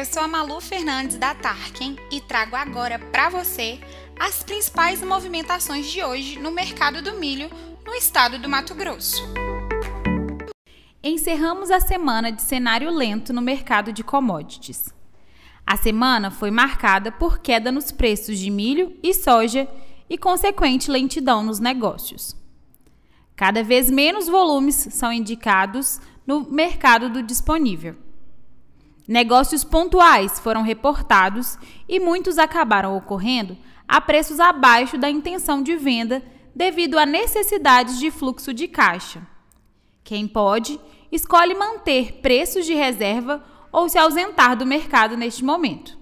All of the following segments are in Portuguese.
eu sou a Malu Fernandes da Tarkin e trago agora para você as principais movimentações de hoje no mercado do milho no estado do Mato Grosso. Encerramos a semana de cenário lento no mercado de commodities. A semana foi marcada por queda nos preços de milho e soja e consequente lentidão nos negócios. Cada vez menos volumes são indicados no mercado do disponível. Negócios pontuais foram reportados e muitos acabaram ocorrendo a preços abaixo da intenção de venda devido a necessidades de fluxo de caixa. Quem pode, escolhe manter preços de reserva ou se ausentar do mercado neste momento.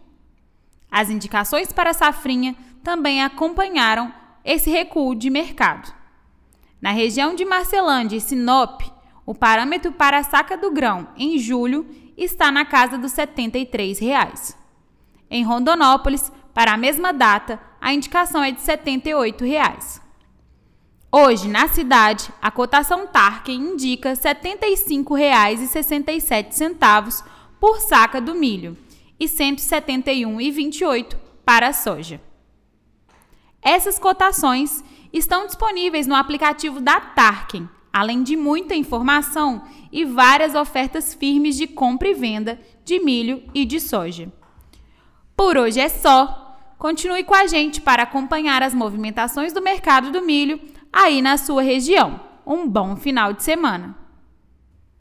As indicações para a safrinha também acompanharam esse recuo de mercado. Na região de Marcelândia e Sinop, o parâmetro para a saca do grão em julho está na casa dos 73 reais. Em Rondonópolis, para a mesma data, a indicação é de 78 reais. Hoje, na cidade, a cotação Tarkin indica R$ 75,67 por saca do milho e R$ 171,28 para a soja. Essas cotações estão disponíveis no aplicativo da Tarkin, além de muita informação e várias ofertas firmes de compra e venda de milho e de soja. Por hoje é só. Continue com a gente para acompanhar as movimentações do mercado do milho aí na sua região. Um bom final de semana!